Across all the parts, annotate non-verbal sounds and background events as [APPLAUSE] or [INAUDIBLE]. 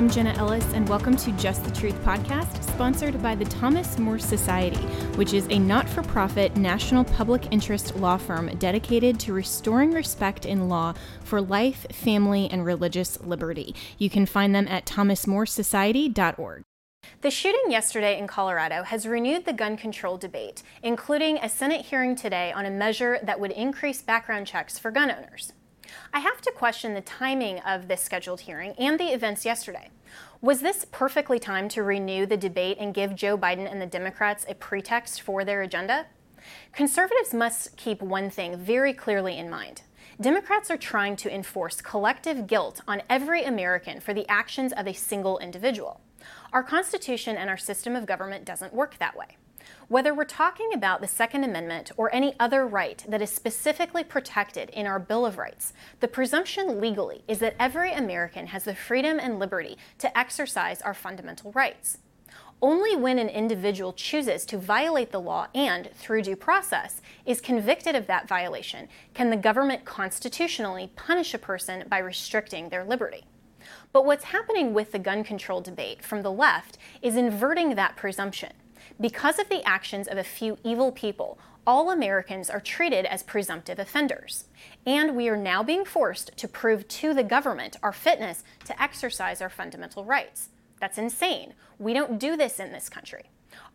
I'm Jenna Ellis, and welcome to Just the Truth podcast, sponsored by the Thomas More Society, which is a not for profit national public interest law firm dedicated to restoring respect in law for life, family, and religious liberty. You can find them at thomasmoresociety.org. The shooting yesterday in Colorado has renewed the gun control debate, including a Senate hearing today on a measure that would increase background checks for gun owners. I have to question the timing of this scheduled hearing and the events yesterday. Was this perfectly timed to renew the debate and give Joe Biden and the Democrats a pretext for their agenda? Conservatives must keep one thing very clearly in mind. Democrats are trying to enforce collective guilt on every American for the actions of a single individual. Our Constitution and our system of government doesn't work that way. Whether we're talking about the Second Amendment or any other right that is specifically protected in our Bill of Rights, the presumption legally is that every American has the freedom and liberty to exercise our fundamental rights. Only when an individual chooses to violate the law and, through due process, is convicted of that violation can the government constitutionally punish a person by restricting their liberty. But what's happening with the gun control debate from the left is inverting that presumption. Because of the actions of a few evil people, all Americans are treated as presumptive offenders. And we are now being forced to prove to the government our fitness to exercise our fundamental rights. That's insane. We don't do this in this country.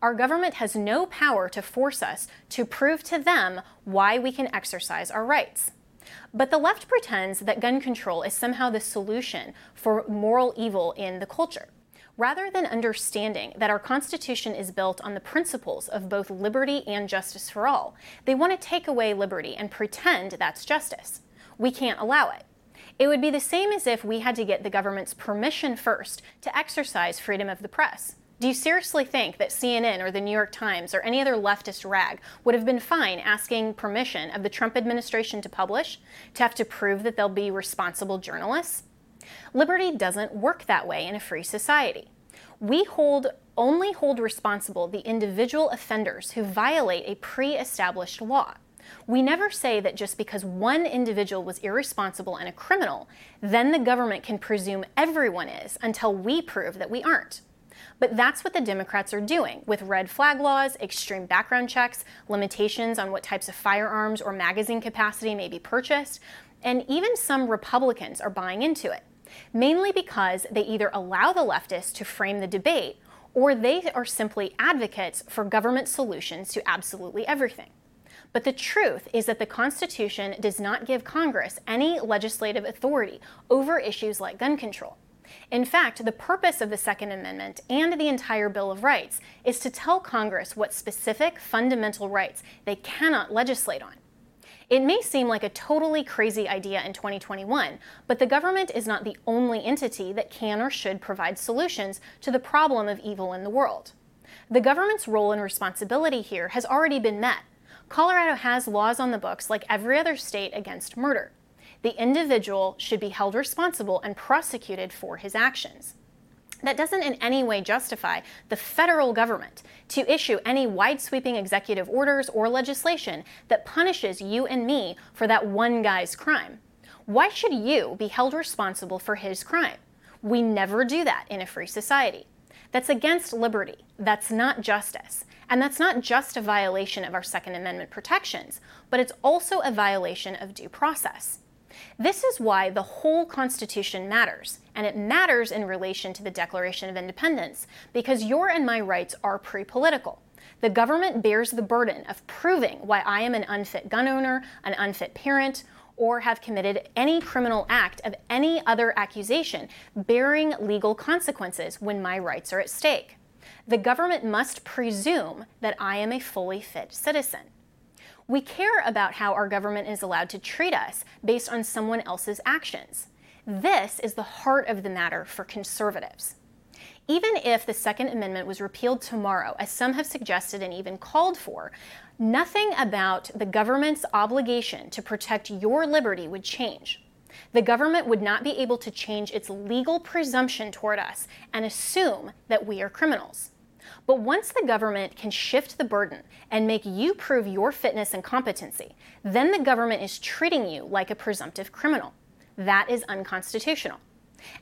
Our government has no power to force us to prove to them why we can exercise our rights. But the left pretends that gun control is somehow the solution for moral evil in the culture. Rather than understanding that our Constitution is built on the principles of both liberty and justice for all, they want to take away liberty and pretend that's justice. We can't allow it. It would be the same as if we had to get the government's permission first to exercise freedom of the press. Do you seriously think that CNN or the New York Times or any other leftist rag would have been fine asking permission of the Trump administration to publish, to have to prove that they'll be responsible journalists? Liberty doesn't work that way in a free society. We hold only hold responsible the individual offenders who violate a pre-established law. We never say that just because one individual was irresponsible and a criminal, then the government can presume everyone is until we prove that we aren't. But that's what the Democrats are doing with red flag laws, extreme background checks, limitations on what types of firearms or magazine capacity may be purchased, and even some Republicans are buying into it mainly because they either allow the leftists to frame the debate or they are simply advocates for government solutions to absolutely everything. But the truth is that the Constitution does not give Congress any legislative authority over issues like gun control. In fact, the purpose of the Second Amendment and the entire Bill of Rights is to tell Congress what specific fundamental rights they cannot legislate on. It may seem like a totally crazy idea in 2021, but the government is not the only entity that can or should provide solutions to the problem of evil in the world. The government's role and responsibility here has already been met. Colorado has laws on the books like every other state against murder. The individual should be held responsible and prosecuted for his actions that doesn't in any way justify the federal government to issue any wide sweeping executive orders or legislation that punishes you and me for that one guy's crime. Why should you be held responsible for his crime? We never do that in a free society. That's against liberty. That's not justice. And that's not just a violation of our Second Amendment protections, but it's also a violation of due process. This is why the whole Constitution matters, and it matters in relation to the Declaration of Independence, because your and my rights are pre political. The government bears the burden of proving why I am an unfit gun owner, an unfit parent, or have committed any criminal act of any other accusation bearing legal consequences when my rights are at stake. The government must presume that I am a fully fit citizen. We care about how our government is allowed to treat us based on someone else's actions. This is the heart of the matter for conservatives. Even if the Second Amendment was repealed tomorrow, as some have suggested and even called for, nothing about the government's obligation to protect your liberty would change. The government would not be able to change its legal presumption toward us and assume that we are criminals. But once the government can shift the burden and make you prove your fitness and competency, then the government is treating you like a presumptive criminal. That is unconstitutional.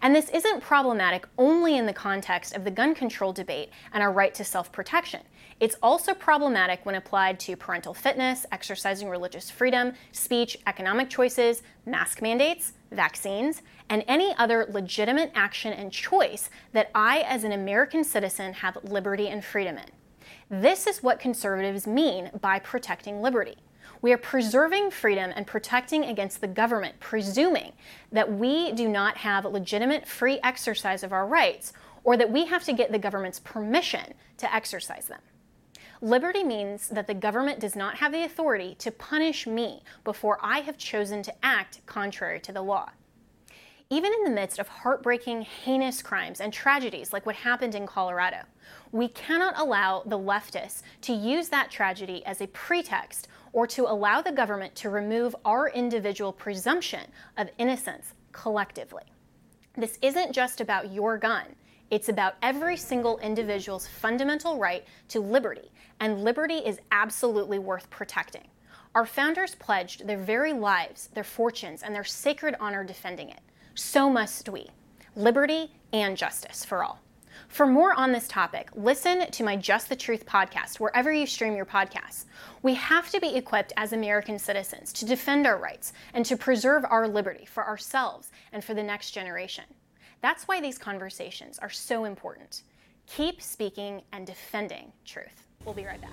And this isn't problematic only in the context of the gun control debate and our right to self protection. It's also problematic when applied to parental fitness, exercising religious freedom, speech, economic choices, mask mandates, vaccines, and any other legitimate action and choice that I, as an American citizen, have liberty and freedom in. This is what conservatives mean by protecting liberty. We are preserving freedom and protecting against the government, presuming that we do not have legitimate free exercise of our rights or that we have to get the government's permission to exercise them. Liberty means that the government does not have the authority to punish me before I have chosen to act contrary to the law. Even in the midst of heartbreaking, heinous crimes and tragedies like what happened in Colorado, we cannot allow the leftists to use that tragedy as a pretext or to allow the government to remove our individual presumption of innocence collectively. This isn't just about your gun. It's about every single individual's fundamental right to liberty, and liberty is absolutely worth protecting. Our founders pledged their very lives, their fortunes, and their sacred honor defending it. So must we. Liberty and justice for all. For more on this topic, listen to my Just the Truth podcast wherever you stream your podcasts. We have to be equipped as American citizens to defend our rights and to preserve our liberty for ourselves and for the next generation. That's why these conversations are so important. Keep speaking and defending truth. We'll be right back.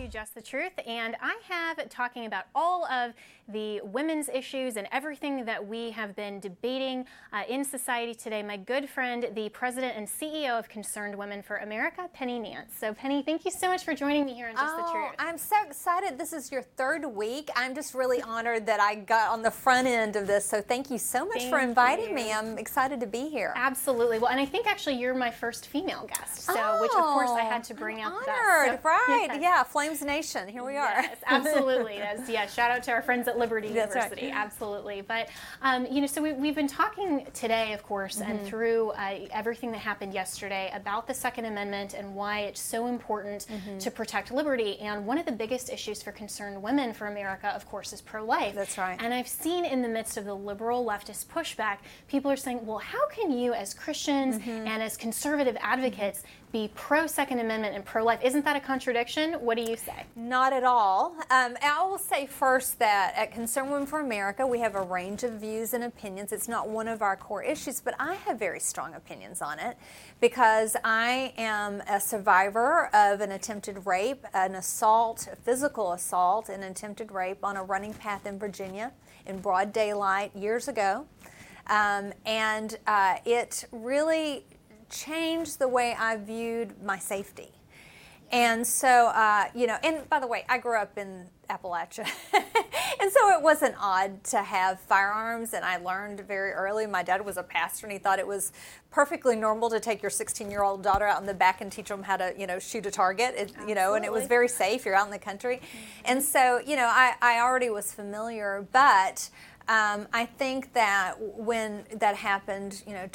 To Just the Truth, and I have talking about all of the women's issues and everything that we have been debating uh, in society today. My good friend, the president and CEO of Concerned Women for America, Penny Nance. So, Penny, thank you so much for joining me here on Just oh, the Truth. I'm so excited. This is your third week. I'm just really honored that I got on the front end of this. So, thank you so much thank for inviting you. me. I'm excited to be here. Absolutely. Well, and I think actually you're my first female guest, so oh, which of course I had to bring I'm up. Honored, that. So, right? yes. Yeah, Flames Nation. Here we are. Yes, absolutely. That's, yeah, shout out to our friends at Liberty That's University. Right. Absolutely. But, um, you know, so we, have been talking today, of course, mm-hmm. and through uh, everything that happened yesterday about the Second Amendment and why it's so important mm-hmm. to protect liberty. And one of the biggest issues for concerned women for America, of course, is pro life. That's right. And I've seen in the midst of the liberal leftist pushback, people are saying, well, how can you, as Christians mm-hmm. and as conservative advocates, be pro Second Amendment and pro life. Isn't that a contradiction? What do you say? Not at all. Um, I will say first that at Concern Women for America, we have a range of views and opinions. It's not one of our core issues, but I have very strong opinions on it because I am a survivor of an attempted rape, an assault, a physical assault, an attempted rape on a running path in Virginia in broad daylight years ago. Um, and uh, it really changed the way I viewed my safety. And so, uh, you know, and by the way, I grew up in Appalachia. [LAUGHS] and so it wasn't odd to have firearms. And I learned very early. My dad was a pastor and he thought it was perfectly normal to take your 16 year old daughter out in the back and teach them how to, you know, shoot a target, it, you know, and it was very safe. You're out in the country. Mm-hmm. And so, you know, I, I already was familiar, but um, I think that when that happened, you know,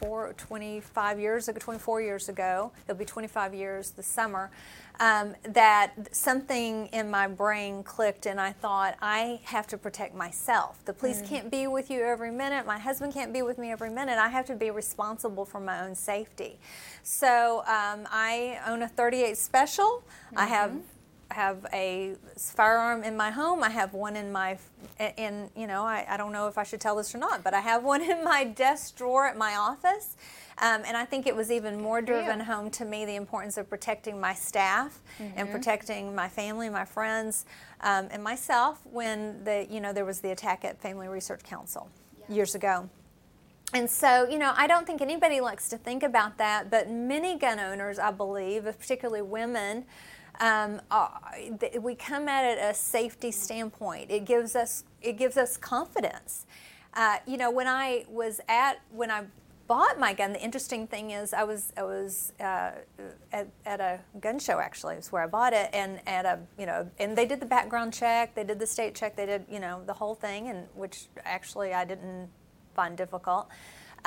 20, 25 years ago, 24 years ago, it'll be 25 years this summer, um, that something in my brain clicked and I thought, I have to protect myself. The police mm. can't be with you every minute. My husband can't be with me every minute. I have to be responsible for my own safety. So um, I own a 38 Special. Mm-hmm. I have have a firearm in my home. I have one in my, in you know, I, I don't know if I should tell this or not, but I have [LAUGHS] one in my desk drawer at my office. Um, and I think it was even more driven home to me the importance of protecting my staff mm-hmm. and protecting my family, my friends, um, and myself when the you know there was the attack at Family Research Council yes. years ago. And so, you know, I don't think anybody likes to think about that, but many gun owners, I believe, particularly women, um, uh, we come at it a safety standpoint. It gives us it gives us confidence. Uh, you know, when I was at when I bought my gun, the interesting thing is I was I was uh, at, at a gun show actually, is where I bought it, and at a you know, and they did the background check, they did the state check, they did you know the whole thing, and which actually I didn't find difficult.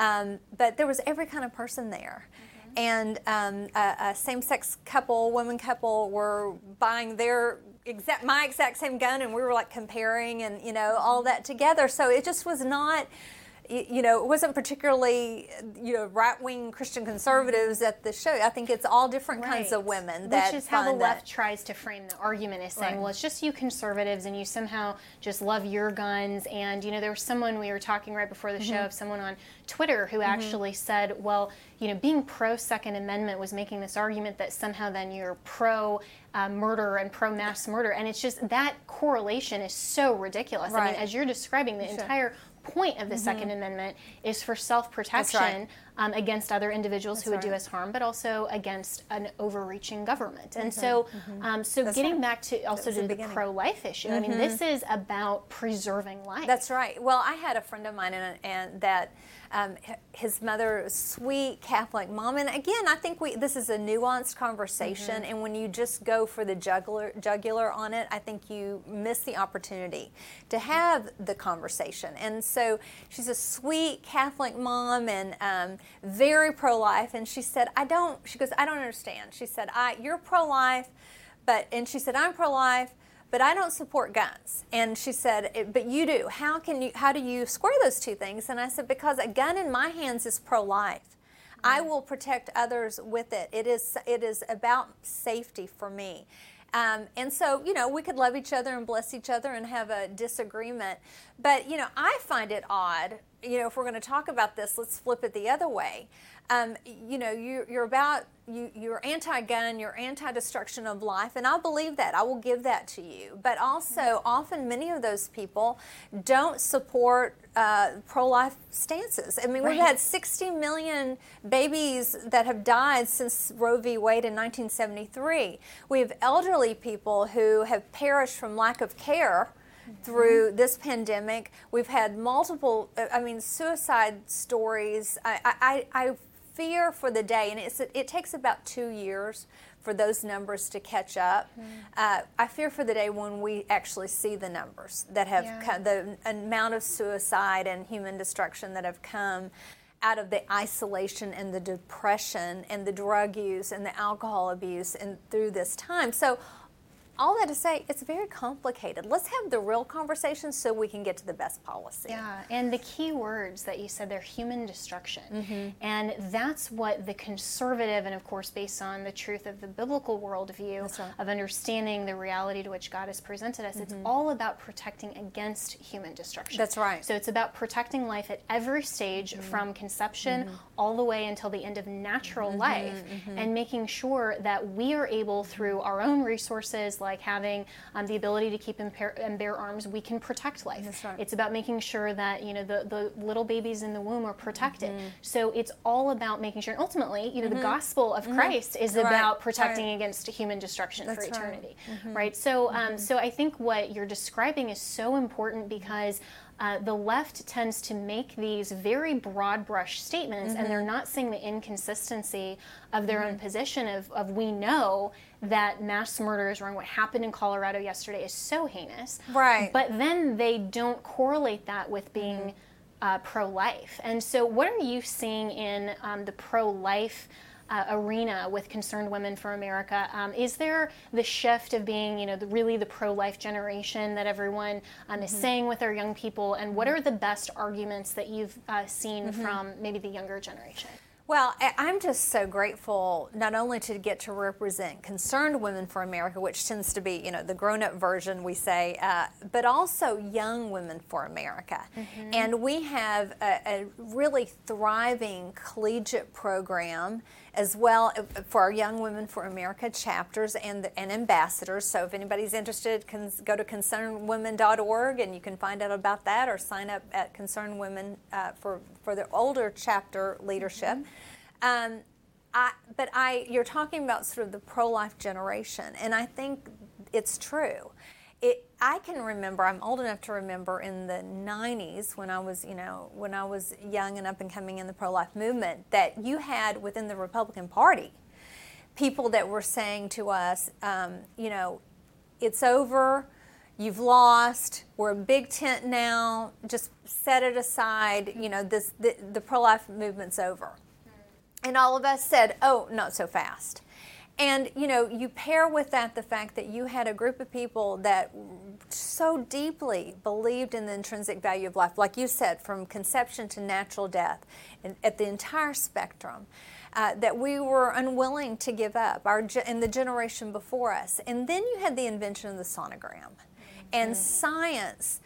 Um, but there was every kind of person there. Mm-hmm. And um, a, a same-sex couple, woman couple, were buying their exact my exact same gun, and we were like comparing and you know all that together. So it just was not you know, it wasn't particularly, you know, right wing Christian conservatives at the show. I think it's all different right. kinds of women. That Which is how the left tries to frame the argument is saying, right. well, it's just you conservatives and you somehow just love your guns. And, you know, there was someone we were talking right before the mm-hmm. show of someone on Twitter who mm-hmm. actually said, well, you know, being pro Second Amendment was making this argument that somehow then you're pro uh, murder and pro mass murder. And it's just that correlation is so ridiculous. Right. I mean, as you're describing, the sure. entire point of the mm-hmm. Second Amendment is for self protection right. um, against other individuals That's who would right. do us harm, but also against an overreaching government. And mm-hmm. so, mm-hmm. Um, so getting right. back to also to the, the pro life issue, I mean, this mm-hmm. is about preserving life. That's right. Well, I had a friend of mine and, and that um, his mother, sweet Catholic mom, and again, I think we this is a nuanced conversation. Mm-hmm. And when you just go for the jugular, jugular on it, I think you miss the opportunity to have the conversation. And so she's a sweet Catholic mom and um, very pro-life. And she said, "I don't." She goes, "I don't understand." She said, "I you're pro-life." But and she said, I'm pro-life, but I don't support guns. And she said, but you do. How can you? How do you square those two things? And I said, because a gun in my hands is pro-life. I will protect others with it. It is. It is about safety for me. Um, and so, you know, we could love each other and bless each other and have a disagreement. But, you know, I find it odd, you know, if we're going to talk about this, let's flip it the other way um, you know, you, you're about, you, you're anti gun, you're anti destruction of life, and I believe that. I will give that to you. But also, often many of those people don't support uh, pro life stances. I mean, right. we've had 60 million babies that have died since Roe v. Wade in 1973. We have elderly people who have perished from lack of care through this pandemic. We've had multiple, I mean, suicide stories. I, I, I fear for the day, and it's, it takes about two years for those numbers to catch up. Mm. Uh, I fear for the day when we actually see the numbers that have yeah. come, the amount of suicide and human destruction that have come out of the isolation and the depression and the drug use and the alcohol abuse and through this time. So all that to say, it's very complicated. Let's have the real conversation so we can get to the best policy. Yeah, and the key words that you said, they're human destruction. Mm-hmm. And that's what the conservative, and of course, based on the truth of the biblical worldview right. of understanding the reality to which God has presented us, mm-hmm. it's all about protecting against human destruction. That's right. So it's about protecting life at every stage mm-hmm. from conception mm-hmm. all the way until the end of natural mm-hmm. life mm-hmm. and making sure that we are able, through our own resources, like having um, the ability to keep and, and, bear arms, we can protect life. Right. It's about making sure that you know the, the little babies in the womb are protected. Mm-hmm. So it's all about making sure. And ultimately, you know, mm-hmm. the gospel of mm-hmm. Christ is right. about protecting right. against human destruction That's for eternity, right? So, um, mm-hmm. so I think what you're describing is so important because uh, the left tends to make these very broad brush statements mm-hmm. and they're mm-hmm. not seeing the inconsistency of their mm-hmm. own position of, of we know that mass murder is wrong what happened in colorado yesterday is so heinous right but then they don't correlate that with being mm-hmm. uh, pro-life and so what are you seeing in um, the pro-life uh, arena with Concerned Women for America. Um, is there the shift of being, you know, the, really the pro-life generation that everyone um, mm-hmm. is saying with our young people, and what are the best arguments that you've uh, seen mm-hmm. from maybe the younger generation? Well, I'm just so grateful not only to get to represent Concerned Women for America, which tends to be, you know, the grown-up version we say, uh, but also Young Women for America. Mm-hmm. And we have a, a really thriving collegiate program as well uh, for our Young Women for America chapters and, and ambassadors. So if anybody's interested, can go to concernwomen.org and you can find out about that or sign up at Concerned Women uh, for, for the older chapter leadership. Mm-hmm. Um, I, but I, you're talking about sort of the pro-life generation, and I think it's true it, I can remember, I'm old enough to remember in the 90s when I was, you know, when I was young and up and coming in the pro life movement, that you had within the Republican Party people that were saying to us, um, you know, it's over, you've lost, we're a big tent now, just set it aside, you know, this, the, the pro life movement's over. And all of us said, oh, not so fast. And you know, you pair with that the fact that you had a group of people that so deeply believed in the intrinsic value of life, like you said, from conception to natural death, and at the entire spectrum. Uh, that we were unwilling to give up, our in the generation before us, and then you had the invention of the sonogram, mm-hmm. and science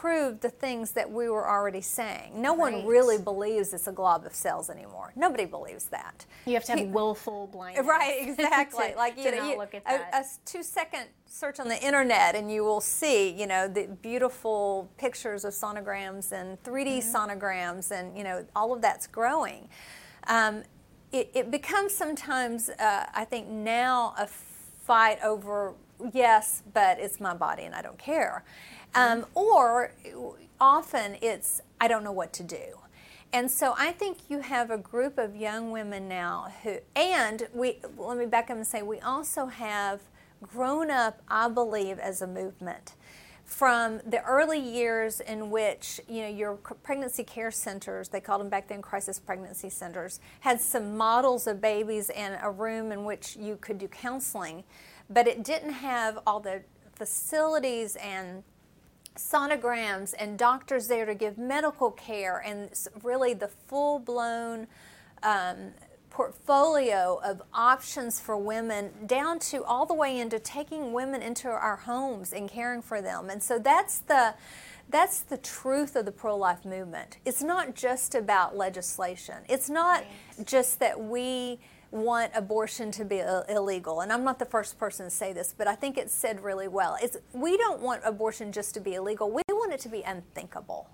proved the things that we were already saying. No right. one really believes it's a glob of cells anymore. Nobody believes that. You have to have willful blindness. Right, [LAUGHS] exactly. to, like you know, you, a, a, two second search on the internet and you will see, you know, the beautiful pictures of sonograms and 3D mm-hmm. sonograms and, you know, all of that's growing. Um, it, it, becomes sometimes, uh, I think now, a fight over, yes, but it's my body and I don't care. Um, or often it's, I don't know what to do. And so I think you have a group of young women now who, and we, let me back up and say, we also have grown up, I believe, as a movement from the early years in which you know your pregnancy care centers they called them back then crisis pregnancy centers had some models of babies and a room in which you could do counseling but it didn't have all the facilities and sonograms and doctors there to give medical care and really the full blown um, portfolio of options for women down to all the way into taking women into our homes and caring for them. And so that's the that's the truth of the pro-life movement. It's not just about legislation. It's not just that we want abortion to be uh, illegal. And I'm not the first person to say this, but I think it's said really well. It's, we don't want abortion just to be illegal. We want it to be unthinkable.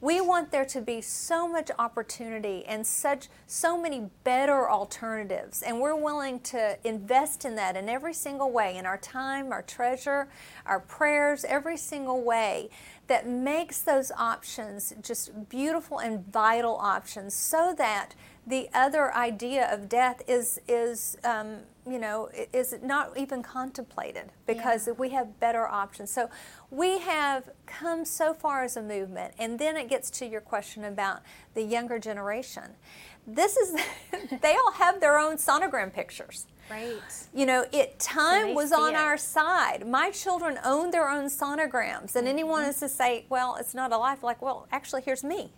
We want there to be so much opportunity and such so many better alternatives. And we're willing to invest in that in every single way, in our time, our treasure, our prayers, every single way that makes those options just beautiful and vital options so that the other idea of death is is um, you know is not even contemplated because yeah. we have better options. So we have come so far as a movement, and then it gets to your question about the younger generation. This is [LAUGHS] they all have their own sonogram pictures. Right. You know, it time so was on it. our side. My children own their own sonograms, and mm-hmm. anyone is to say, "Well, it's not a life." Like, well, actually, here's me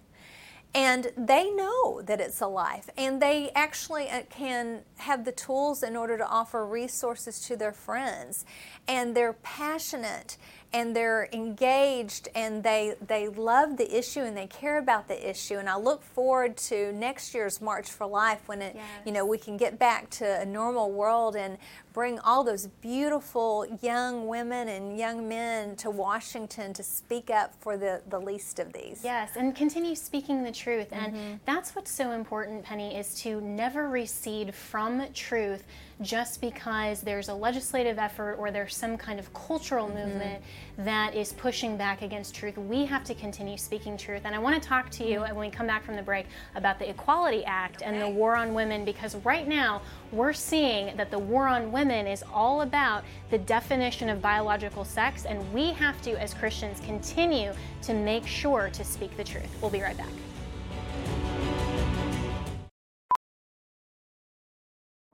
and they know that it's a life and they actually uh, can have the tools in order to offer resources to their friends. And they're passionate and they're engaged and they they love the issue and they care about the issue and I look forward to next year's March for Life when it yes. you know we can get back to a normal world and bring all those beautiful young women and young men to Washington to speak up for the, the least of these. Yes, and continue speaking the truth. And mm-hmm. that's what's so important, Penny, is to never recede from truth just because there's a legislative effort or there's some kind of cultural mm-hmm. movement that is pushing back against truth. We have to continue speaking truth. And I want to talk to you mm-hmm. when we come back from the break about the Equality Act and the war on women because right now we're seeing that the war on women is all about the definition of biological sex, and we have to, as Christians, continue to make sure to speak the truth. We'll be right back.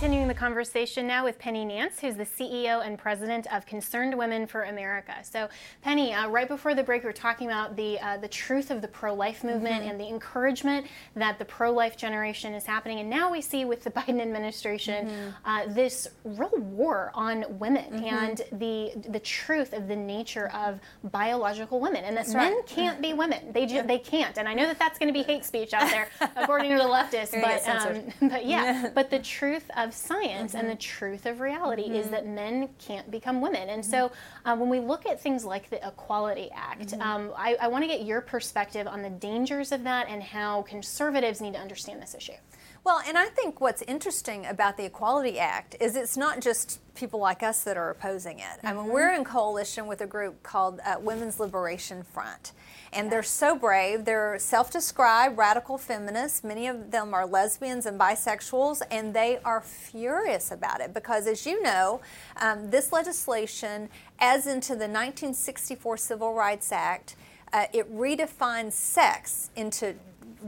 Continuing the conversation now with Penny Nance, who's the CEO and president of Concerned Women for America. So, Penny, uh, right before the break, we were talking about the uh, the truth of the pro-life movement mm-hmm. and the encouragement that the pro-life generation is happening. And now we see with the [LAUGHS] Biden administration mm-hmm. uh, this real war on women mm-hmm. and the the truth of the nature of biological women, and that that's men right. can't be women. They just, they can't. And I know that that's going to be hate speech out there, [LAUGHS] according to the leftists. but um, but yeah, [LAUGHS] but the truth of science mm-hmm. and the truth of reality mm-hmm. is that men can't become women. And mm-hmm. so uh, when we look at things like the Equality Act, mm-hmm. um, I, I want to get your perspective on the dangers of that and how conservatives need to understand this issue. Well, and I think what's interesting about the Equality Act is it's not just people like us that are opposing it. Mm-hmm. I mean, mm-hmm. we're in coalition with a group called uh, Women's Liberation Front. And they're so brave. They're self described radical feminists. Many of them are lesbians and bisexuals, and they are furious about it because, as you know, um, this legislation, as into the 1964 Civil Rights Act, uh, it redefines sex into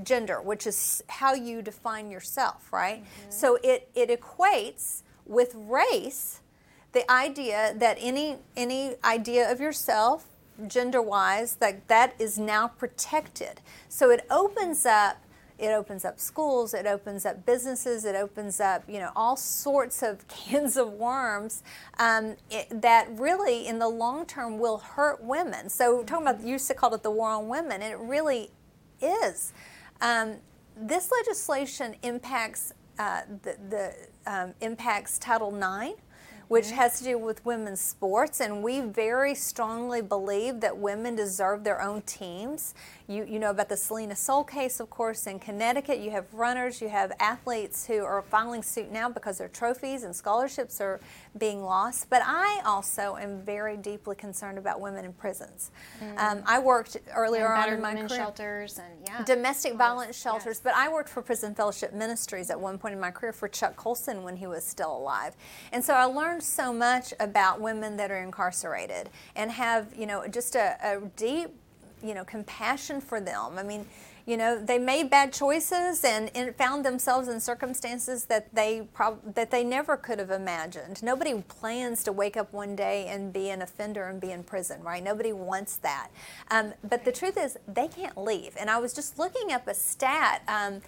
gender, which is how you define yourself, right? Mm-hmm. So it, it equates with race the idea that any any idea of yourself gender wise that that is now protected so it opens up it opens up schools it opens up businesses it opens up you know all sorts of [LAUGHS] cans of worms um, it, that really in the long term will hurt women so talking about you used to call it the war on women and it really is um, this legislation impacts uh, the, the um, impacts title ix which has to do with women's sports. And we very strongly believe that women deserve their own teams. You, you know about the Selina Soule case, of course, in Connecticut. You have runners, you have athletes who are filing suit now because their trophies and scholarships are being lost. But I also am very deeply concerned about women in prisons. Mm. Um, I worked earlier on in my career. shelters and yeah. Domestic violence shelters. Yes. But I worked for Prison Fellowship Ministries at one point in my career for Chuck Colson when he was still alive. And so I learned so much about women that are incarcerated and have, you know, just a, a deep you know, compassion for them. I mean, you know, they made bad choices and, and found themselves in circumstances that they prob- that they never could have imagined. Nobody plans to wake up one day and be an offender and be in prison, right? Nobody wants that. Um, but the truth is, they can't leave. And I was just looking up a stat. Um,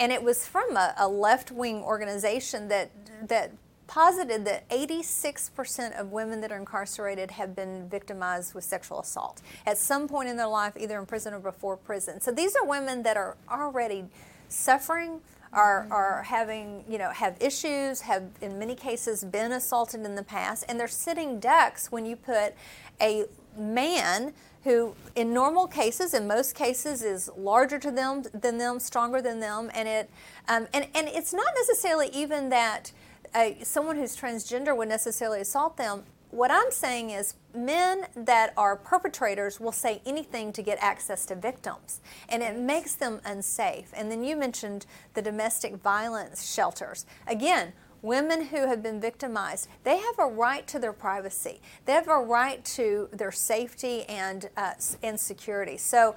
and it was from a, a left wing organization that that posited that 86% of women that are incarcerated have been victimized with sexual assault at some point in their life, either in prison or before prison. So these are women that are already suffering. Are, are having you know have issues have in many cases been assaulted in the past and they're sitting ducks when you put a man who in normal cases in most cases is larger to them than them stronger than them and it um, and, and it's not necessarily even that a, someone who's transgender would necessarily assault them. What I'm saying is, men that are perpetrators will say anything to get access to victims, and it makes them unsafe. And then you mentioned the domestic violence shelters. Again, women who have been victimized, they have a right to their privacy. They have a right to their safety and uh, and security. So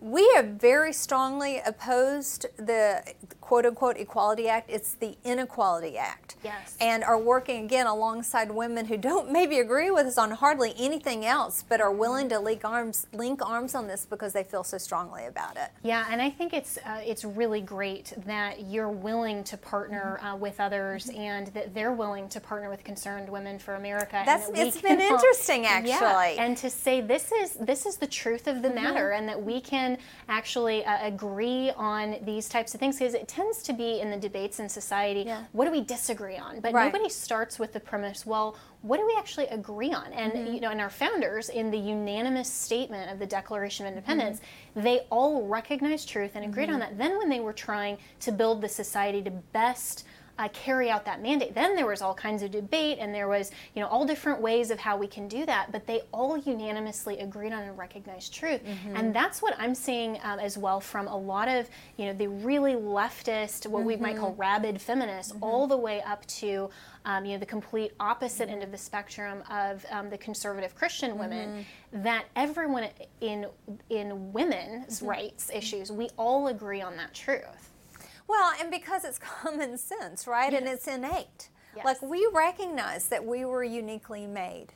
we have very strongly opposed the quote unquote Equality Act. It's the Inequality Act. Yes. And are working again alongside women who don't maybe agree with us on hardly anything else, but are willing to link arms, link arms on this because they feel so strongly about it. Yeah, and I think it's uh, it's really great that you're willing to partner mm-hmm. uh, with others mm-hmm. and that they're willing to partner with Concerned Women for America. That's that it's been interesting actually. Yeah, and to say this is this is the truth of the mm-hmm. matter, and that we can actually uh, agree on these types of things because it tends to be in the debates in society yeah. what do we disagree on but right. nobody starts with the premise well what do we actually agree on and mm-hmm. you know and our founders in the unanimous statement of the declaration of independence mm-hmm. they all recognized truth and agreed mm-hmm. on that then when they were trying to build the society to best uh, carry out that mandate. Then there was all kinds of debate, and there was you know all different ways of how we can do that. But they all unanimously agreed on a recognized truth, mm-hmm. and that's what I'm seeing um, as well from a lot of you know the really leftist, what mm-hmm. we might call mm-hmm. rabid feminists, mm-hmm. all the way up to um, you know, the complete opposite end of the spectrum of um, the conservative Christian women, mm-hmm. that everyone in in women's mm-hmm. rights issues, we all agree on that truth. Well, and because it's [LAUGHS] common sense, right? Yes. And it's innate. Yes. Like we recognize that we were uniquely made,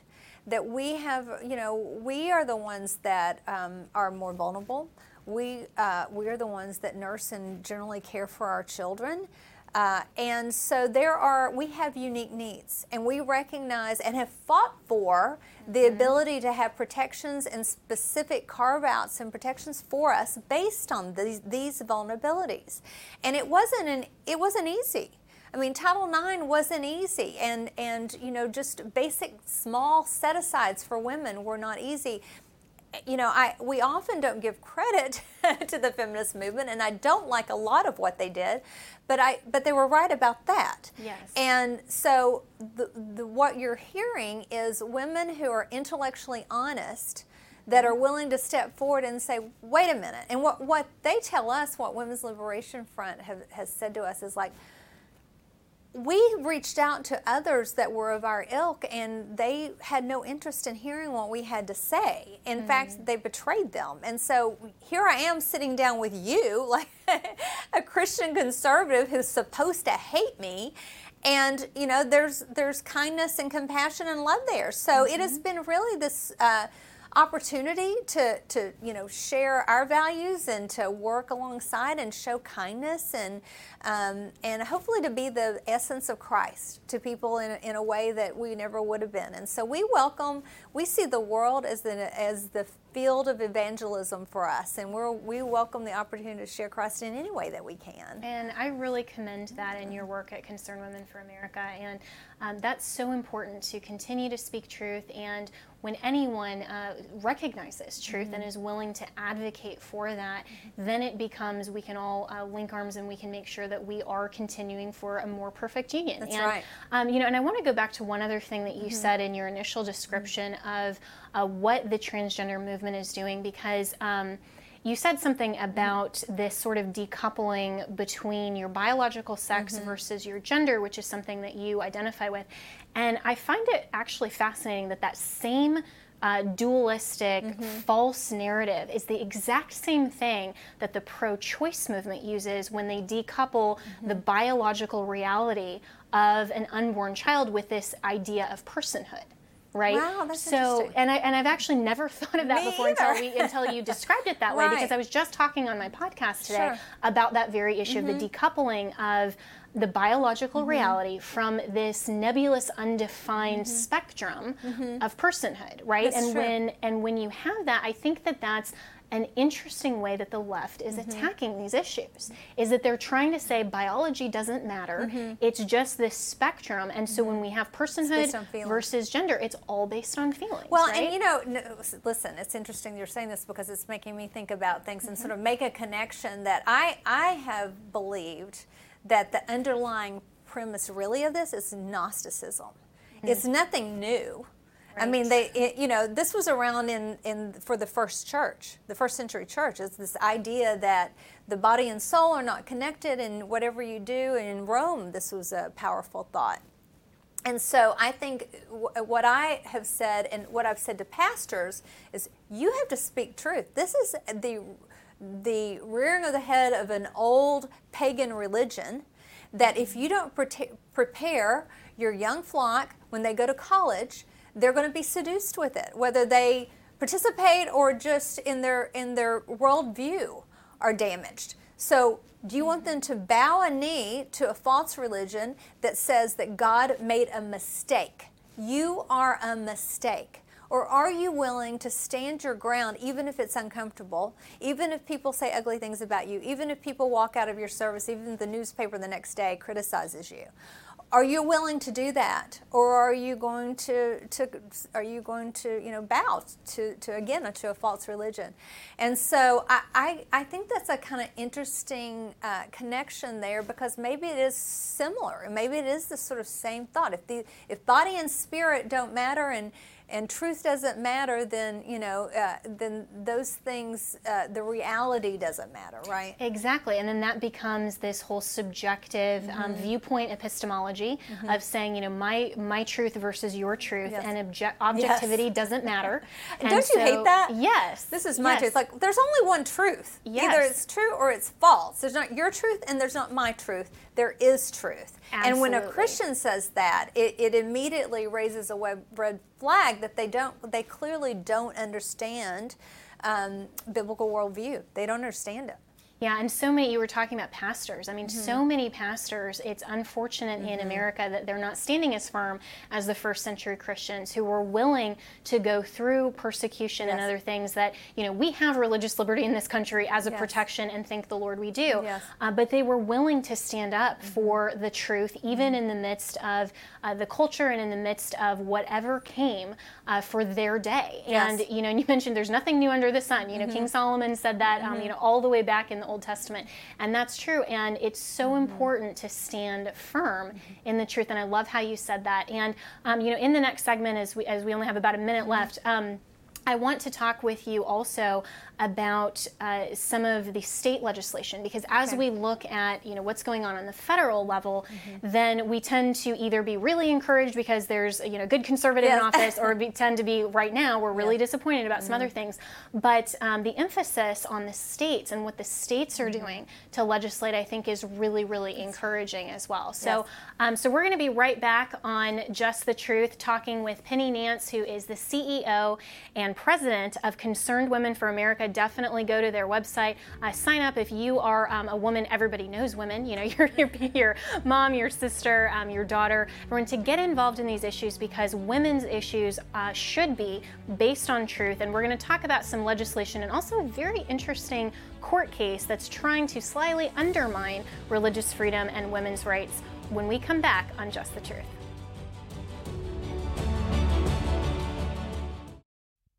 that we have, you know, we are the ones that um, are more vulnerable. We, uh, we are the ones that nurse and generally care for our children. Uh, and so there are, we have unique needs, and we recognize and have fought for the mm-hmm. ability to have protections and specific carve outs and protections for us based on these, these vulnerabilities. And it wasn't an, it wasn't easy. I mean, Title IX wasn't easy, and and you know, just basic small set asides for women were not easy you know, I we often don't give credit [LAUGHS] to the feminist movement, and I don't like a lot of what they did, but I but they were right about that. Yes. And so the, the what you're hearing is women who are intellectually honest that are willing to step forward and say, wait a minute. And what, what they tell us, what Women's Liberation Front have, has said to us is like, we reached out to others that were of our ilk and they had no interest in hearing what we had to say. In mm. fact, they betrayed them. And so here I am sitting down with you, [LAUGHS] like a Christian conservative who's supposed to hate me. And you know, there's there's kindness and compassion and love there. So mm-hmm. it has mm-hmm. been really this uh, opportunity to, to you know share our values and to work alongside and show kindness and um, and hopefully to be the essence of Christ to people in, in a way that we never would have been. And so we welcome, we see the world as the as the field of evangelism for us, and we we welcome the opportunity to share Christ in any way that we can. And I really commend that in your work at Concerned Women for America, and um, that's so important to continue to speak truth. And when anyone uh, recognizes truth mm-hmm. and is willing to advocate for that, mm-hmm. then it becomes we can all uh, link arms and we can make sure that we are continuing for a more perfect union. That's and, right. Um, you know, and I want to go back to one other thing that you mm-hmm. said in your initial description of uh, what the transgender movement is doing because. Um, you said something about this sort of decoupling between your biological sex mm-hmm. versus your gender, which is something that you identify with. And I find it actually fascinating that that same uh, dualistic, mm-hmm. false narrative is the exact same thing that the pro choice movement uses when they decouple mm-hmm. the biological reality of an unborn child with this idea of personhood right? Wow, that's so, and I and I've actually never [LAUGHS] thought of that Me before either. until we until you [LAUGHS] described it that right. way because I was just talking on my podcast today sure. about that very issue mm-hmm. of the mm-hmm. decoupling of the biological mm-hmm. reality from this nebulous undefined mm-hmm. spectrum mm-hmm. of personhood right that's and true. when and when you have that i think that that's an interesting way that the left is mm-hmm. attacking these issues is that they're trying to say biology doesn't matter mm-hmm. it's just this spectrum and so when mm-hmm. we have personhood versus gender it's all based on feelings well right? and you know no, listen it's interesting you're saying this because it's making me think about things and sort of make a connection that i i have believed that the underlying premise really of this is gnosticism it's nothing new Right. I mean, they, it, you know, this was around in, in for the first church, the first century church. It's this idea that the body and soul are not connected, and whatever you do. And in Rome, this was a powerful thought. And so I think w- what I have said, and what I've said to pastors, is you have to speak truth. This is the the rearing of the head of an old pagan religion. That if you don't pre- prepare your young flock when they go to college they're going to be seduced with it, whether they participate or just in their in their worldview are damaged. So, do you want them to bow a knee to a false religion that says that God made a mistake? You are a mistake. Or are you willing to stand your ground even if it's uncomfortable, even if people say ugly things about you, even if people walk out of your service, even if the newspaper the next day criticizes you? Are you willing to do that? Or are you going to, to are you going to you know bow to, to again to a false religion? And so i, I, I think that's a kind of interesting uh, connection there because maybe it is similar. Maybe it is the sort of same thought. If the if body and spirit don't matter and and truth doesn't matter, then you know, uh, then those things, uh, the reality doesn't matter, right? Exactly, and then that becomes this whole subjective um, mm-hmm. um, viewpoint epistemology mm-hmm. of saying, you know, my my truth versus your truth, yes. and obje- objectivity yes. doesn't matter. [LAUGHS] and Don't so, you hate that? Yes, this is my yes. truth. Like, there's only one truth. Yes. Either it's true or it's false. There's not your truth, and there's not my truth. There is truth. Absolutely. And when a Christian says that, it, it immediately raises a red flag that they don't, they clearly don't understand um, biblical worldview. They don't understand it. Yeah, and so many, you were talking about pastors. I mean, mm-hmm. so many pastors, it's unfortunate mm-hmm. in America that they're not standing as firm as the first century Christians who were willing to go through persecution yes. and other things that, you know, we have religious liberty in this country as a yes. protection and thank the Lord we do. Yes. Uh, but they were willing to stand up mm-hmm. for the truth, even mm-hmm. in the midst of uh, the culture and in the midst of whatever came uh, for their day. And, you know, and you mentioned there's nothing new under the sun. You know, King mm-hmm. Solomon said that, um, you mm-hmm. know, all the way back in the Old Testament. And that's true. And it's so mm-hmm. important to stand firm mm-hmm. in the truth. And I love how you said that. And, um, you know, in the next segment, as we, as we only have about a minute mm-hmm. left, um, I want to talk with you also about uh, some of the state legislation because as okay. we look at you know what's going on on the federal level, mm-hmm. then we tend to either be really encouraged because there's you know good conservative yes. in office, or [LAUGHS] we tend to be right now we're really disappointed about mm-hmm. some other things. But um, the emphasis on the states and what the states are mm-hmm. doing to legislate, I think, is really really encouraging as well. So yes. um, so we're going to be right back on Just the Truth, talking with Penny Nance, who is the CEO and president of Concerned Women for America definitely go to their website, uh, sign up if you are um, a woman. Everybody knows women. You know, [LAUGHS] your your, your mom, your sister, um, your daughter. Everyone to get involved in these issues because women's issues uh, should be based on truth. And we're going to talk about some legislation and also a very interesting court case that's trying to slyly undermine religious freedom and women's rights when we come back on Just the Truth.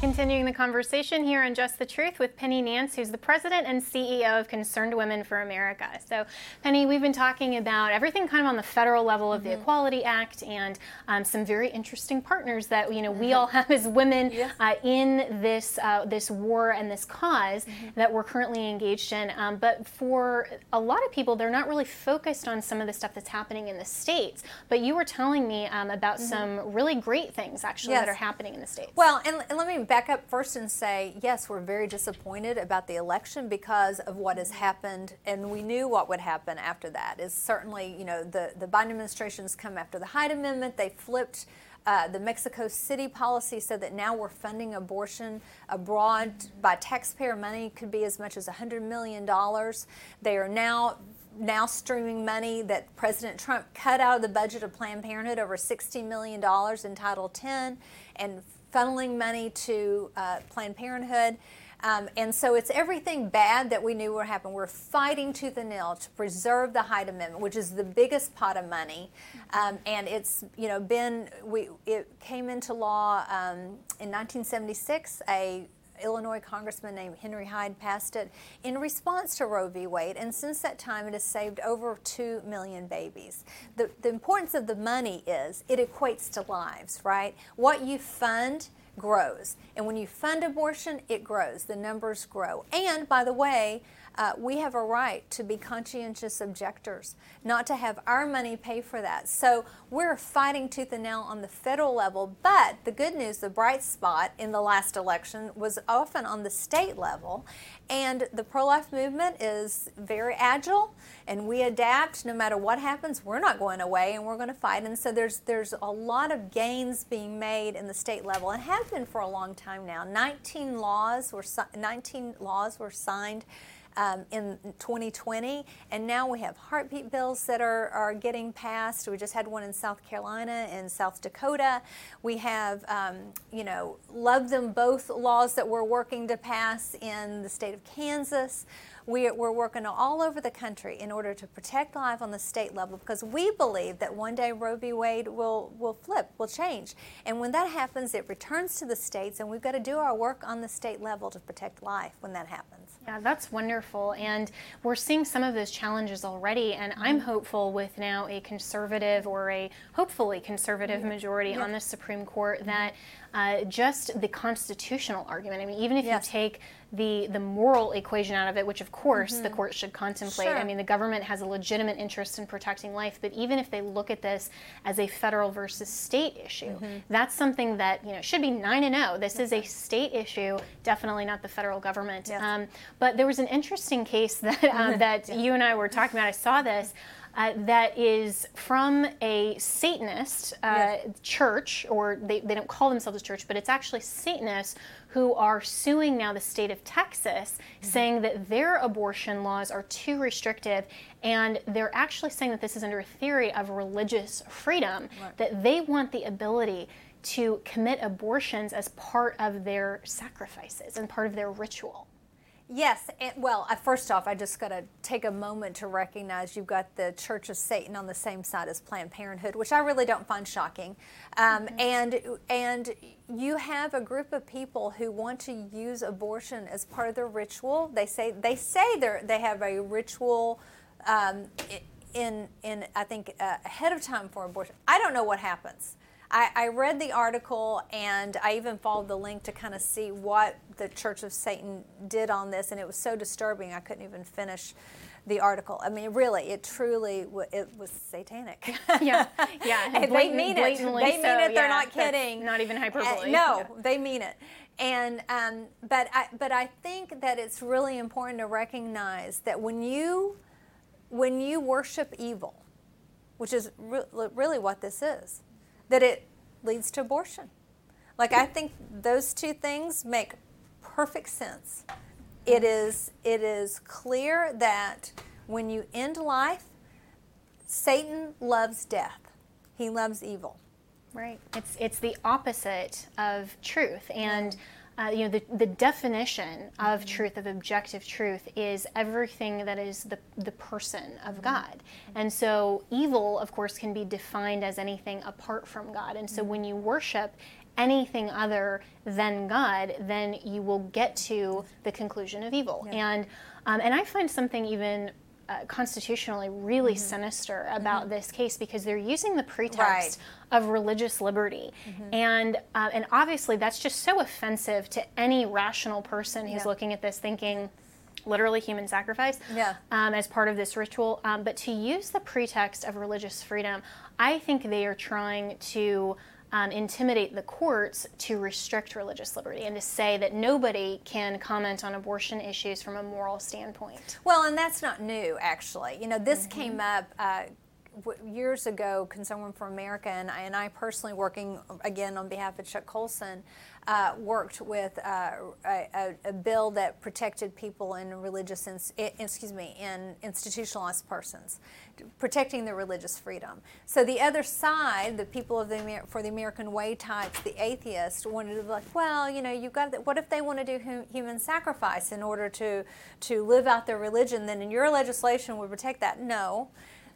Continuing the conversation here on Just the Truth with Penny Nance, who's the president and CEO of Concerned Women for America. So, Penny, we've been talking about everything kind of on the federal level of mm-hmm. the Equality Act and um, some very interesting partners that you know we all have as women yes. uh, in this uh, this war and this because mm-hmm. that we're currently engaged in. Um, but for a lot of people, they're not really focused on some of the stuff that's happening in the states. But you were telling me um, about mm-hmm. some really great things actually yes. that are happening in the states. Well, and, and let me back up first and say, yes, we're very disappointed about the election because of what has happened, and we knew what would happen after that. Is certainly, you know, the, the Biden administration's come after the Hyde Amendment. They flipped uh, the Mexico City policy so that now we're funding abortion abroad by taxpayer money, could be as much as $100 million. They are now now streaming money that President Trump cut out of the budget of Planned Parenthood over $60 million in Title X and funneling money to uh, Planned Parenthood. Um, and so it's everything bad that we knew would happen. We're fighting to the nail to preserve the Hyde Amendment, which is the biggest pot of money. Um, and it's you know been we it came into law um, in 1976. A Illinois congressman named Henry Hyde passed it in response to Roe v. Wade, and since that time it has saved over 2 million babies. The, the importance of the money is it equates to lives, right? What you fund grows. And when you fund abortion, it grows. The numbers grow. And by the way, uh, we have a right to be conscientious objectors, not to have our money pay for that. So we're fighting tooth and nail on the federal level. But the good news, the bright spot in the last election was often on the state level. And the pro life movement is very agile and we adapt no matter what happens. We're not going away and we're going to fight. And so there's, there's a lot of gains being made in the state level and have been for a long time now. 19 laws were, 19 laws were signed um, in 2020. And now we have heartbeat bills that are, are getting passed. We just had one in South Carolina and South Dakota. We have, um, you know, love them both laws that we're working to pass in the state of Kansas. We, are working all over the country in order to protect life on the state level because we believe that one day Roe v. Wade will, will flip, will change. And when that happens, it returns to the states, and we've got to do our work on the state level to protect life when that happens. Yeah, that's wonderful. And we're seeing some of those challenges already. And I'm mm-hmm. hopeful with now a conservative or a hopefully conservative majority yeah. on the Supreme Court that uh, just the constitutional argument. I mean, even if yes. you take the the moral equation out of it, which of course mm-hmm. the court should contemplate. Sure. I mean, the government has a legitimate interest in protecting life, but even if they look at this as a federal versus state issue, mm-hmm. that's something that you know should be nine and zero. Oh. This is a state issue, definitely not the federal government. Yes. Um, but there was an interesting case [LAUGHS] that uh, [LAUGHS] that yeah. you and I were talking about. I saw this uh, that is from a Satanist uh, yes. church, or they, they don't call themselves a church, but it's actually Satanists who are suing now the state of Texas, mm-hmm. saying that their abortion laws are too restrictive. And they're actually saying that this is under a theory of religious freedom, right. that they want the ability to commit abortions as part of their sacrifices and part of their ritual. Yes, and, well, uh, first off, I just got to take a moment to recognize you've got the Church of Satan on the same side as Planned Parenthood, which I really don't find shocking. Um, mm-hmm. And and you have a group of people who want to use abortion as part of their ritual. They say they say they they have a ritual. Um, in in I think uh, ahead of time for abortion. I don't know what happens. I, I read the article and I even followed the link to kind of see what the Church of Satan did on this, and it was so disturbing I couldn't even finish the article. I mean, really, it truly it was satanic. [LAUGHS] yeah, yeah. [LAUGHS] they mean it. They mean it. They're yeah, not kidding. Not even hyperbole. Uh, no, yeah. they mean it. And um, but I but I think that it's really important to recognize that when you when you worship evil, which is re- really what this is, that it leads to abortion. Like I think those two things make perfect sense. It is it is clear that when you end life, Satan loves death. He loves evil. Right. It's it's the opposite of truth and uh, you know, the, the definition of mm-hmm. truth, of objective truth, is everything that is the, the person of mm-hmm. God. And so evil, of course, can be defined as anything apart from God. And so mm-hmm. when you worship anything other than God, then you will get to the conclusion of evil. And, um, and I find something even uh, constitutionally really mm-hmm. sinister about mm-hmm. this case because they're using the pretext right. of religious liberty, mm-hmm. and uh, and obviously that's just so offensive to any rational person who's yeah. looking at this thinking. Literally human sacrifice yeah. um, as part of this ritual. Um, but to use the pretext of religious freedom, I think they are trying to um, intimidate the courts to restrict religious liberty and to say that nobody can comment on abortion issues from a moral standpoint. Well, and that's not new, actually. You know, this mm-hmm. came up. Uh, years ago, Concern for America and I, and I personally working again on behalf of Chuck Colson, uh, worked with uh, a, a, bill that protected people in religious, ins- excuse me, in institutionalized persons, protecting their religious freedom. So the other side, the people of the for the American Way types, the atheists, wanted to be like, well, you know, you've got. What if they want to do human sacrifice in order to to live out their religion? Then in your legislation would protect that. No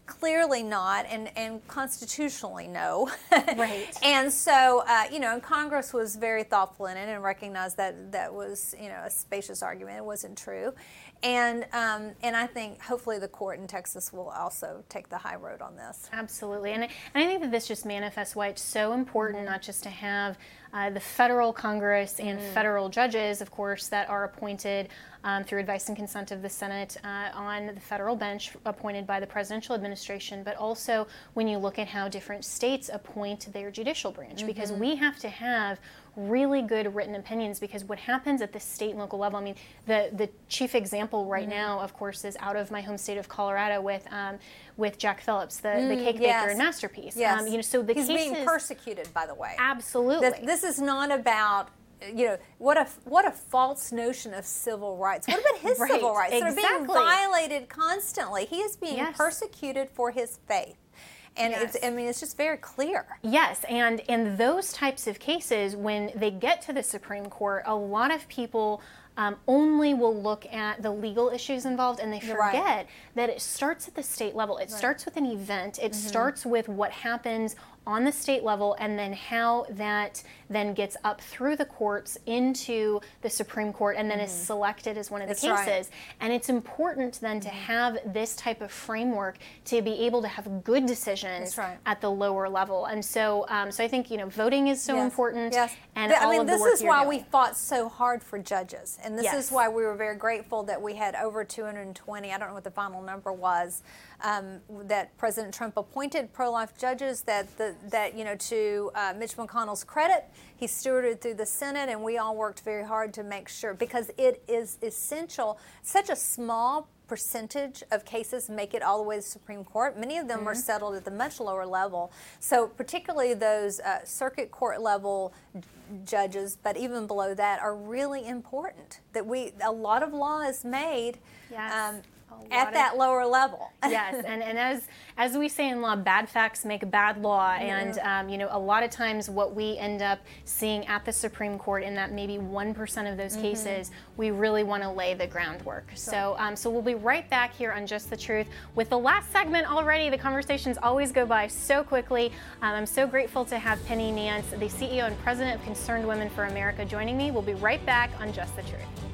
clearly not and, and constitutionally no. [LAUGHS] Right. And so uh, you know and congress was very thoughtful in it and recognized that that was you know a spacious argument. It wasn't true. And um, and I think hopefully the court in Texas will also take the high road on this. Absolutely, and, and I think that this just manifests why it's so important not just to have uh, the federal Congress and mm. federal judges, of course, that are appointed um, through advice and consent of the Senate uh, on the federal bench appointed by the presidential administration, but also when you look at how different states appoint their judicial branch, mm-hmm. because we have to have really good written opinions because what happens at the state and local level, I mean, the, the chief example right mm-hmm. now, of course, is out of my home state of Colorado with um, with Jack Phillips, the, mm, the cake yes. baker and masterpiece. Yes. Um, you know, so the He's cases, being persecuted, by the way. Absolutely. This, this is not about you know what a what a false notion of civil rights. What about his [LAUGHS] right, civil rights exactly. that are being violated constantly? He is being yes. persecuted for his faith. And yes. it's, I mean, it's just very clear. Yes, and in those types of cases, when they get to the Supreme Court, a lot of people um, only will look at the legal issues involved and they forget right. that it starts at the state level. It right. starts with an event, it mm-hmm. starts with what happens on the state level and then how that then gets up through the courts into the Supreme Court and then mm-hmm. is selected as one of the cases. Right. And it's important then to mm-hmm. have this type of framework to be able to have good decisions right. at the lower level. And so, um, so I think you know voting is so yes. important. Yes. And I mean, this is why doing. we fought so hard for judges, and this yes. is why we were very grateful that we had over 220. I don't know what the final number was um, that President Trump appointed pro-life judges. That the, that you know, to uh, Mitch McConnell's credit, he stewarded through the Senate, and we all worked very hard to make sure because it is essential. Such a small percentage of cases make it all the way to the Supreme Court. Many of them mm-hmm. are settled at the much lower level. So, particularly those uh, circuit court level judges, but even below that, are really important. That we a lot of law is made. Yes. Um, at that lower level. [LAUGHS] yes, and, and as as we say in law, bad facts make bad law, and um, you know a lot of times what we end up seeing at the Supreme Court in that maybe one percent of those mm-hmm. cases, we really want to lay the groundwork. Sure. So um, so we'll be right back here on Just the Truth with the last segment already. The conversations always go by so quickly. Um, I'm so grateful to have Penny Nance, the CEO and president of Concerned Women for America, joining me. We'll be right back on Just the Truth.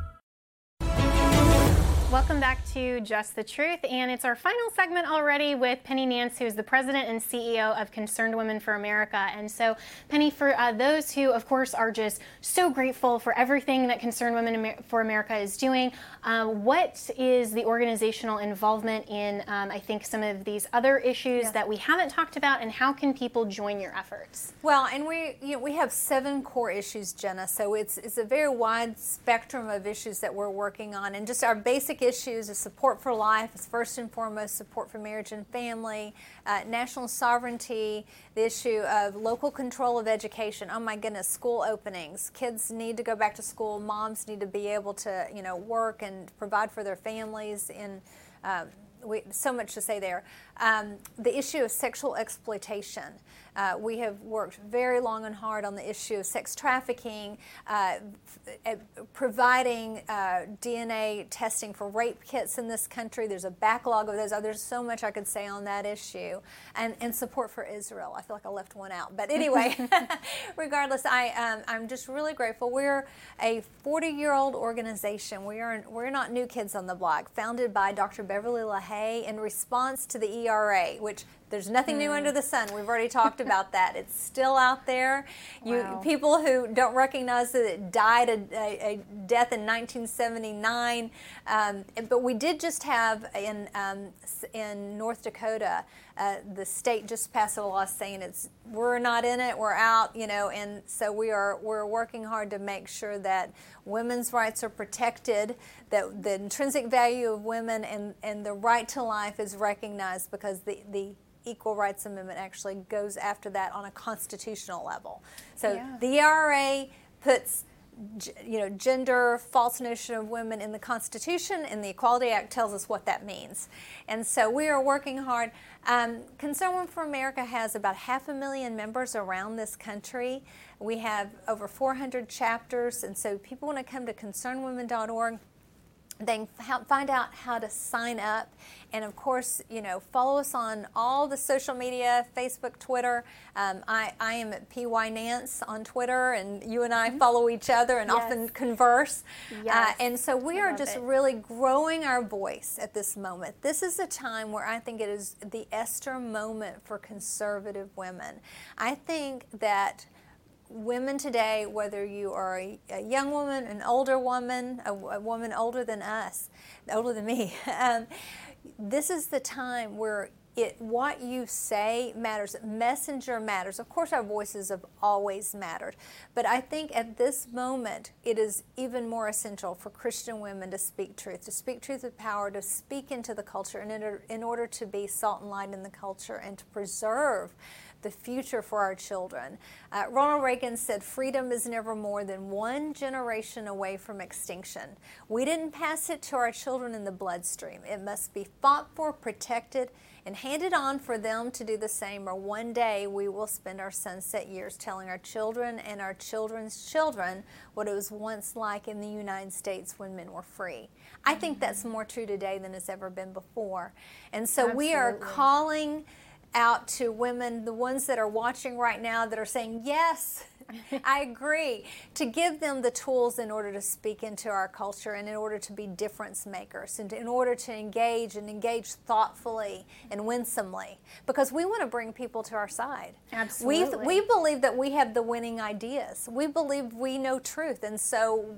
Welcome back to Just the Truth, and it's our final segment already with Penny Nance, who is the president and CEO of Concerned Women for America. And so, Penny, for uh, those who, of course, are just so grateful for everything that Concerned Women for America is doing, um, what is the organizational involvement in, um, I think, some of these other issues yeah. that we haven't talked about, and how can people join your efforts? Well, and we you know, we have seven core issues, Jenna. So it's it's a very wide spectrum of issues that we're working on, and just our basic issues of support for life is first and foremost support for marriage and family, uh, national sovereignty, the issue of local control of education. Oh my goodness, school openings. Kids need to go back to school. Moms need to be able to, you know, work and provide for their families in. Um, we, so much to say there. Um, the issue of sexual exploitation. Uh, we have worked very long and hard on the issue of sex trafficking, uh, f- uh, providing uh, DNA testing for rape kits in this country. There's a backlog of those. Oh, there's so much I could say on that issue. And, and support for Israel. I feel like I left one out. But anyway, [LAUGHS] [LAUGHS] regardless, I, um, I'm just really grateful. We're a 40 year old organization. We are, we're not new kids on the block, founded by Dr. Beverly LaHaye in response to the ERA, which there's nothing mm. new under hmm. the sun. We've already talked [LAUGHS] about that. It's still out there. You wow. people who don't recognize that it died a, a, a death in 1979, um, but we did just have in um, in North Dakota. Uh, the state just passed a law saying it's we're not in it, we're out, you know, and so we are we're working hard to make sure that women's rights are protected, that the intrinsic value of women and, and the right to life is recognized because the, the Equal Rights Amendment actually goes after that on a constitutional level. So yeah. the ERA puts you know, gender, false notion of women in the Constitution, and the Equality Act tells us what that means. And so we are working hard. Um, Concerned Women for America has about half a million members around this country. We have over 400 chapters, and so people want to come to concernedwomen.org they can find out how to sign up and of course you know follow us on all the social media facebook twitter um, I, I am at py nance on twitter and you and i mm-hmm. follow each other and yes. often converse uh, yes. uh, and so we are just it. really growing our voice at this moment this is a time where i think it is the esther moment for conservative women i think that women today, whether you are a, a, young woman, an older woman, a, a woman older than us, older than me, [LAUGHS] um, this is the time where it what you say matters. Messenger matters. Of course our voices have always mattered but i think at this moment it is even more essential for christian women to speak truth to speak truth with power to speak into the culture in in order to be salt and light in the culture and to preserve the future for our children. Uh, Ronald Reagan said, Freedom is never more than one generation away from extinction. We didn't pass it to our children in the bloodstream. It must be fought for, protected, and handed on for them to do the same, or one day we will spend our sunset years telling our children and our children's children what it was once like in the United States when men were free. I think that's more true today than it's ever been before. And so Absolutely. we are calling out to women, the ones that are watching right now that are saying, Yes, I agree. To give them the tools in order to speak into our culture and in order to be difference makers and in order to engage and engage thoughtfully and winsomely because we want to bring people to our side. Absolutely. We, we believe that we have the winning ideas. We believe we know truth and so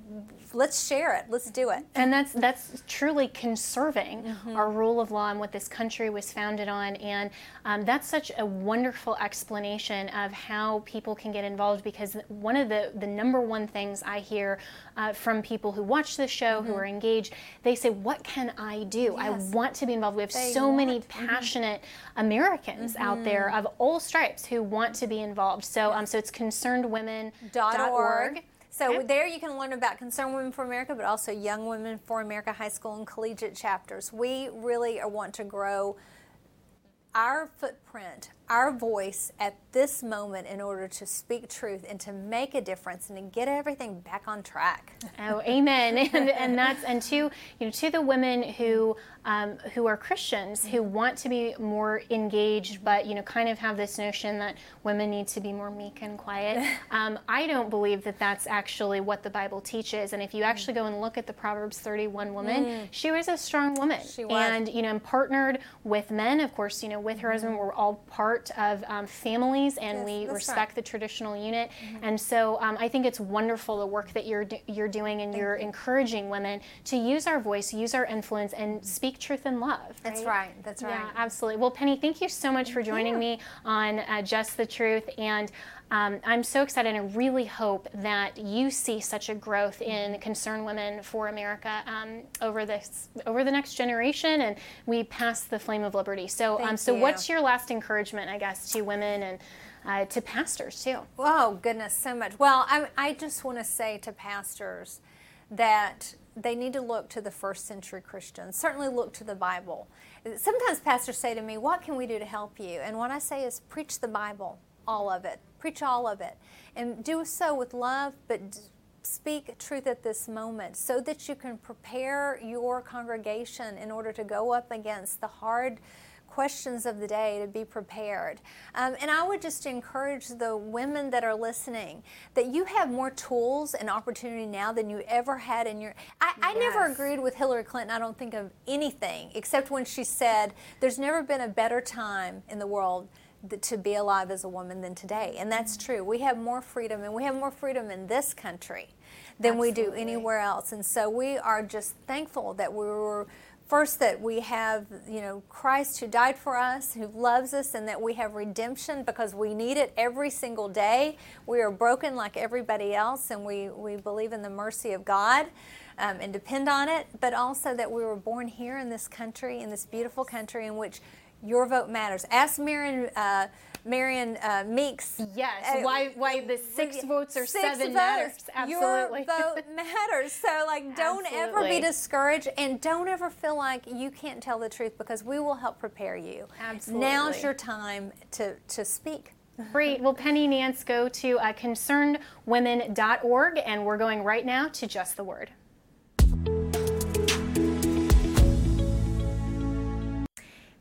let's share it. Let's do it. And that's that's truly conserving mm-hmm. our rule of law and what this country was founded on and um, that's such a wonderful explanation of how people can get involved because because one of the, the number one things I hear uh, from people who watch the show, mm-hmm. who are engaged, they say, What can I do? Yes. I want to be involved. We have they so want. many mm-hmm. passionate mm-hmm. Americans mm-hmm. out there of all stripes who want to be involved. So, um, so it's concernedwomen.org. So okay. there you can learn about Concerned Women for America, but also Young Women for America High School and Collegiate chapters. We really want to grow our footprint, our voice at this moment in order to speak truth and to make a difference and to get everything back on track. Oh, amen. [LAUGHS] and, and that's and to you know to the women who um, who are Christians who want to be more engaged, but you know kind of have this notion that women need to be more meek and quiet. [LAUGHS] Um, I don't believe that that's actually what the Bible teaches. And if you actually go and look at the Proverbs 31 woman, mm. she was a strong woman. She was. And you know, and partnered with men. Of course, you know, with her husband, we're all part of um, families, and yes, we respect right. the traditional unit. Mm-hmm. And so, um, I think it's wonderful the work that you're do- you're doing, and Thank you're you. encouraging women to use our voice, use our influence, and speak truth in love. Right? That's right. That's right. Yeah, absolutely. Well, Penny, thank you so much for joining me on uh, Just the Truth, and um, I'm so excited and really hope that you see such a growth in Concerned Women for America um, over this over the next generation, and we pass the flame of liberty. So, um, so what's your last encouragement, I guess, to women and uh, to pastors too? Oh goodness, so much. Well, I, I just want to say to pastors that they need to look to the first century Christians. Certainly, look to the Bible. Sometimes pastors say to me, "What can we do to help you?" And what I say is, preach the Bible all of it. Preach all of it. And do so with love, but speak truth at this moment so that you can prepare your congregation in order to go up against the hard questions of the day to be prepared. Um, and I would just encourage the women that are listening that you have more tools and opportunity now than you ever had in your. I, yes. I never agreed with Hillary Clinton, I don't think of anything except when she said, There's never been a better time in the world to be alive as a woman than today. And that's mm-hmm. true. We have more freedom, and we have more freedom in this country than Absolutely. we do anywhere else. And so we are just thankful that we were first that we have you know christ who died for us who loves us and that we have redemption because we need it every single day we are broken like everybody else and we, we believe in the mercy of god um, and depend on it but also that we were born here in this country in this beautiful country in which your vote matters. Ask Marin uh, Marion uh, Meeks. Yes. uh, why why the six votes or six seven votes, matters? Absolutely. Your vote [LAUGHS] matters. So like, don't ever be discouraged, and don't ever feel like you can't tell the truth because we will help prepare you. Absolutely. Now's your time to to speak. Great. Well, Penny Nance, go to uh, concernedwomen.org, and we're going right now to just the word.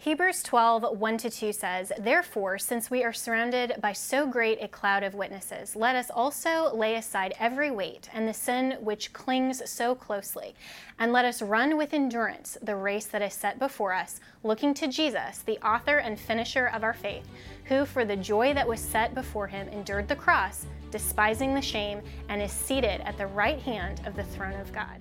Hebrews 12, 1 to 2 says, Therefore, since we are surrounded by so great a cloud of witnesses, let us also lay aside every weight and the sin which clings so closely, and let us run with endurance the race that is set before us, looking to Jesus, the author and finisher of our faith, who for the joy that was set before him endured the cross, despising the shame, and is seated at the right hand of the throne of God.